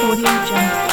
不听真。